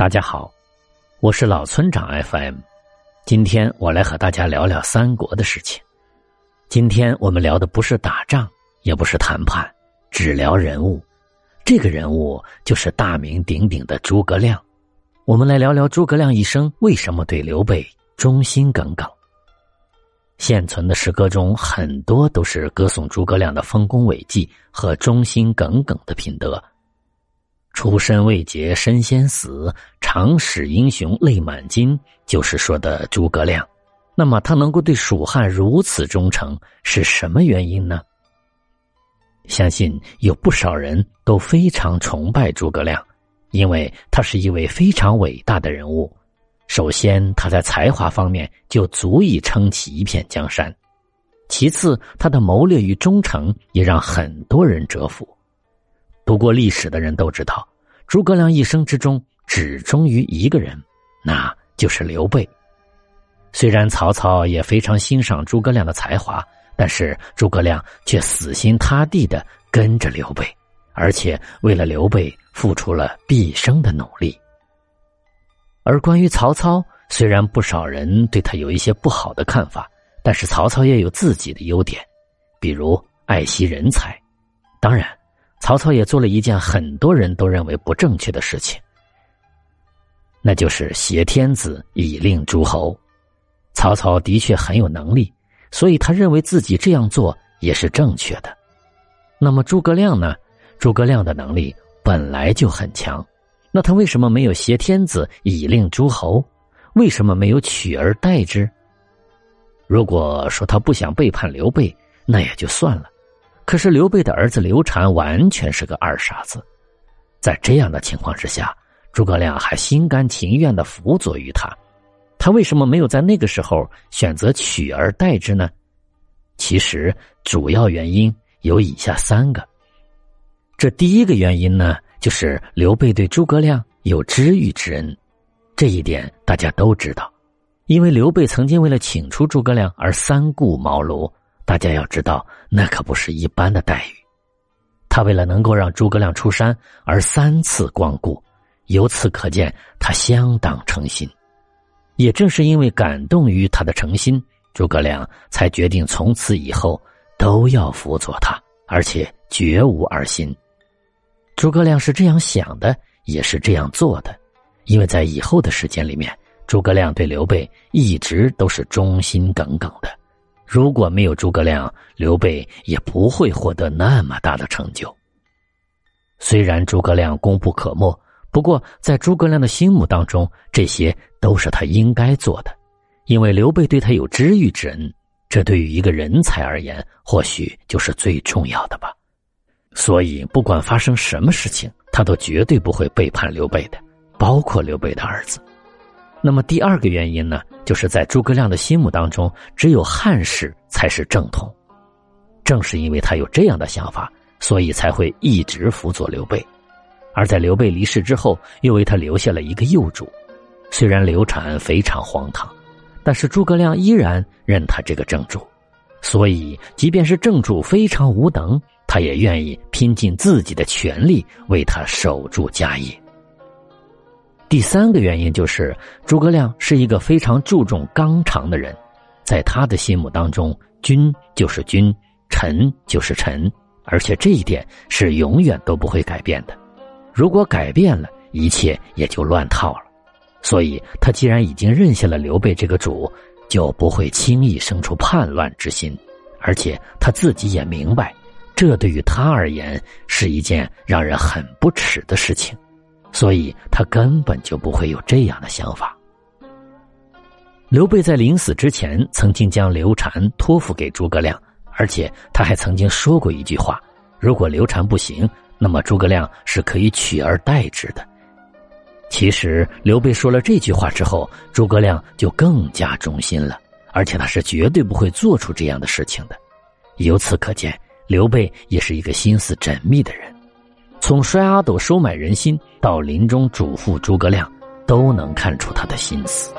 大家好，我是老村长 FM。今天我来和大家聊聊三国的事情。今天我们聊的不是打仗，也不是谈判，只聊人物。这个人物就是大名鼎鼎的诸葛亮。我们来聊聊诸葛亮一生为什么对刘备忠心耿耿。现存的诗歌中很多都是歌颂诸葛亮的丰功伟绩和忠心耿耿的品德。出身未捷身先死，常使英雄泪满襟，就是说的诸葛亮。那么他能够对蜀汉如此忠诚，是什么原因呢？相信有不少人都非常崇拜诸葛亮，因为他是一位非常伟大的人物。首先，他在才华方面就足以撑起一片江山；其次，他的谋略与忠诚也让很多人折服。读过历史的人都知道，诸葛亮一生之中只忠于一个人，那就是刘备。虽然曹操也非常欣赏诸葛亮的才华，但是诸葛亮却死心塌地的跟着刘备，而且为了刘备付出了毕生的努力。而关于曹操，虽然不少人对他有一些不好的看法，但是曹操也有自己的优点，比如爱惜人才。当然，曹操也做了一件很多人都认为不正确的事情，那就是挟天子以令诸侯。曹操的确很有能力，所以他认为自己这样做也是正确的。那么诸葛亮呢？诸葛亮的能力本来就很强，那他为什么没有挟天子以令诸侯？为什么没有取而代之？如果说他不想背叛刘备，那也就算了。可是刘备的儿子刘禅完全是个二傻子，在这样的情况之下，诸葛亮还心甘情愿的辅佐于他。他为什么没有在那个时候选择取而代之呢？其实主要原因有以下三个。这第一个原因呢，就是刘备对诸葛亮有知遇之恩，这一点大家都知道，因为刘备曾经为了请出诸葛亮而三顾茅庐。大家要知道，那可不是一般的待遇。他为了能够让诸葛亮出山而三次光顾，由此可见他相当诚心。也正是因为感动于他的诚心，诸葛亮才决定从此以后都要辅佐他，而且绝无二心。诸葛亮是这样想的，也是这样做的，因为在以后的时间里面，诸葛亮对刘备一直都是忠心耿耿的。如果没有诸葛亮，刘备也不会获得那么大的成就。虽然诸葛亮功不可没。不过，在诸葛亮的心目当中，这些都是他应该做的，因为刘备对他有知遇之恩，这对于一个人才而言，或许就是最重要的吧。所以，不管发生什么事情，他都绝对不会背叛刘备的，包括刘备的儿子。那么，第二个原因呢，就是在诸葛亮的心目当中，只有汉室才是正统。正是因为他有这样的想法，所以才会一直辅佐刘备。而在刘备离世之后，又为他留下了一个幼主。虽然流产非常荒唐，但是诸葛亮依然认他这个正主。所以，即便是正主非常无能，他也愿意拼尽自己的全力为他守住家业。第三个原因就是，诸葛亮是一个非常注重纲常的人，在他的心目当中，君就是君，臣就是臣，而且这一点是永远都不会改变的。如果改变了，一切也就乱套了。所以他既然已经认下了刘备这个主，就不会轻易生出叛乱之心。而且他自己也明白，这对于他而言是一件让人很不耻的事情，所以他根本就不会有这样的想法。刘备在临死之前，曾经将刘禅托付给诸葛亮，而且他还曾经说过一句话：如果刘禅不行。那么诸葛亮是可以取而代之的。其实刘备说了这句话之后，诸葛亮就更加忠心了，而且他是绝对不会做出这样的事情的。由此可见，刘备也是一个心思缜密的人。从摔阿斗收买人心到临终嘱咐诸葛亮，都能看出他的心思。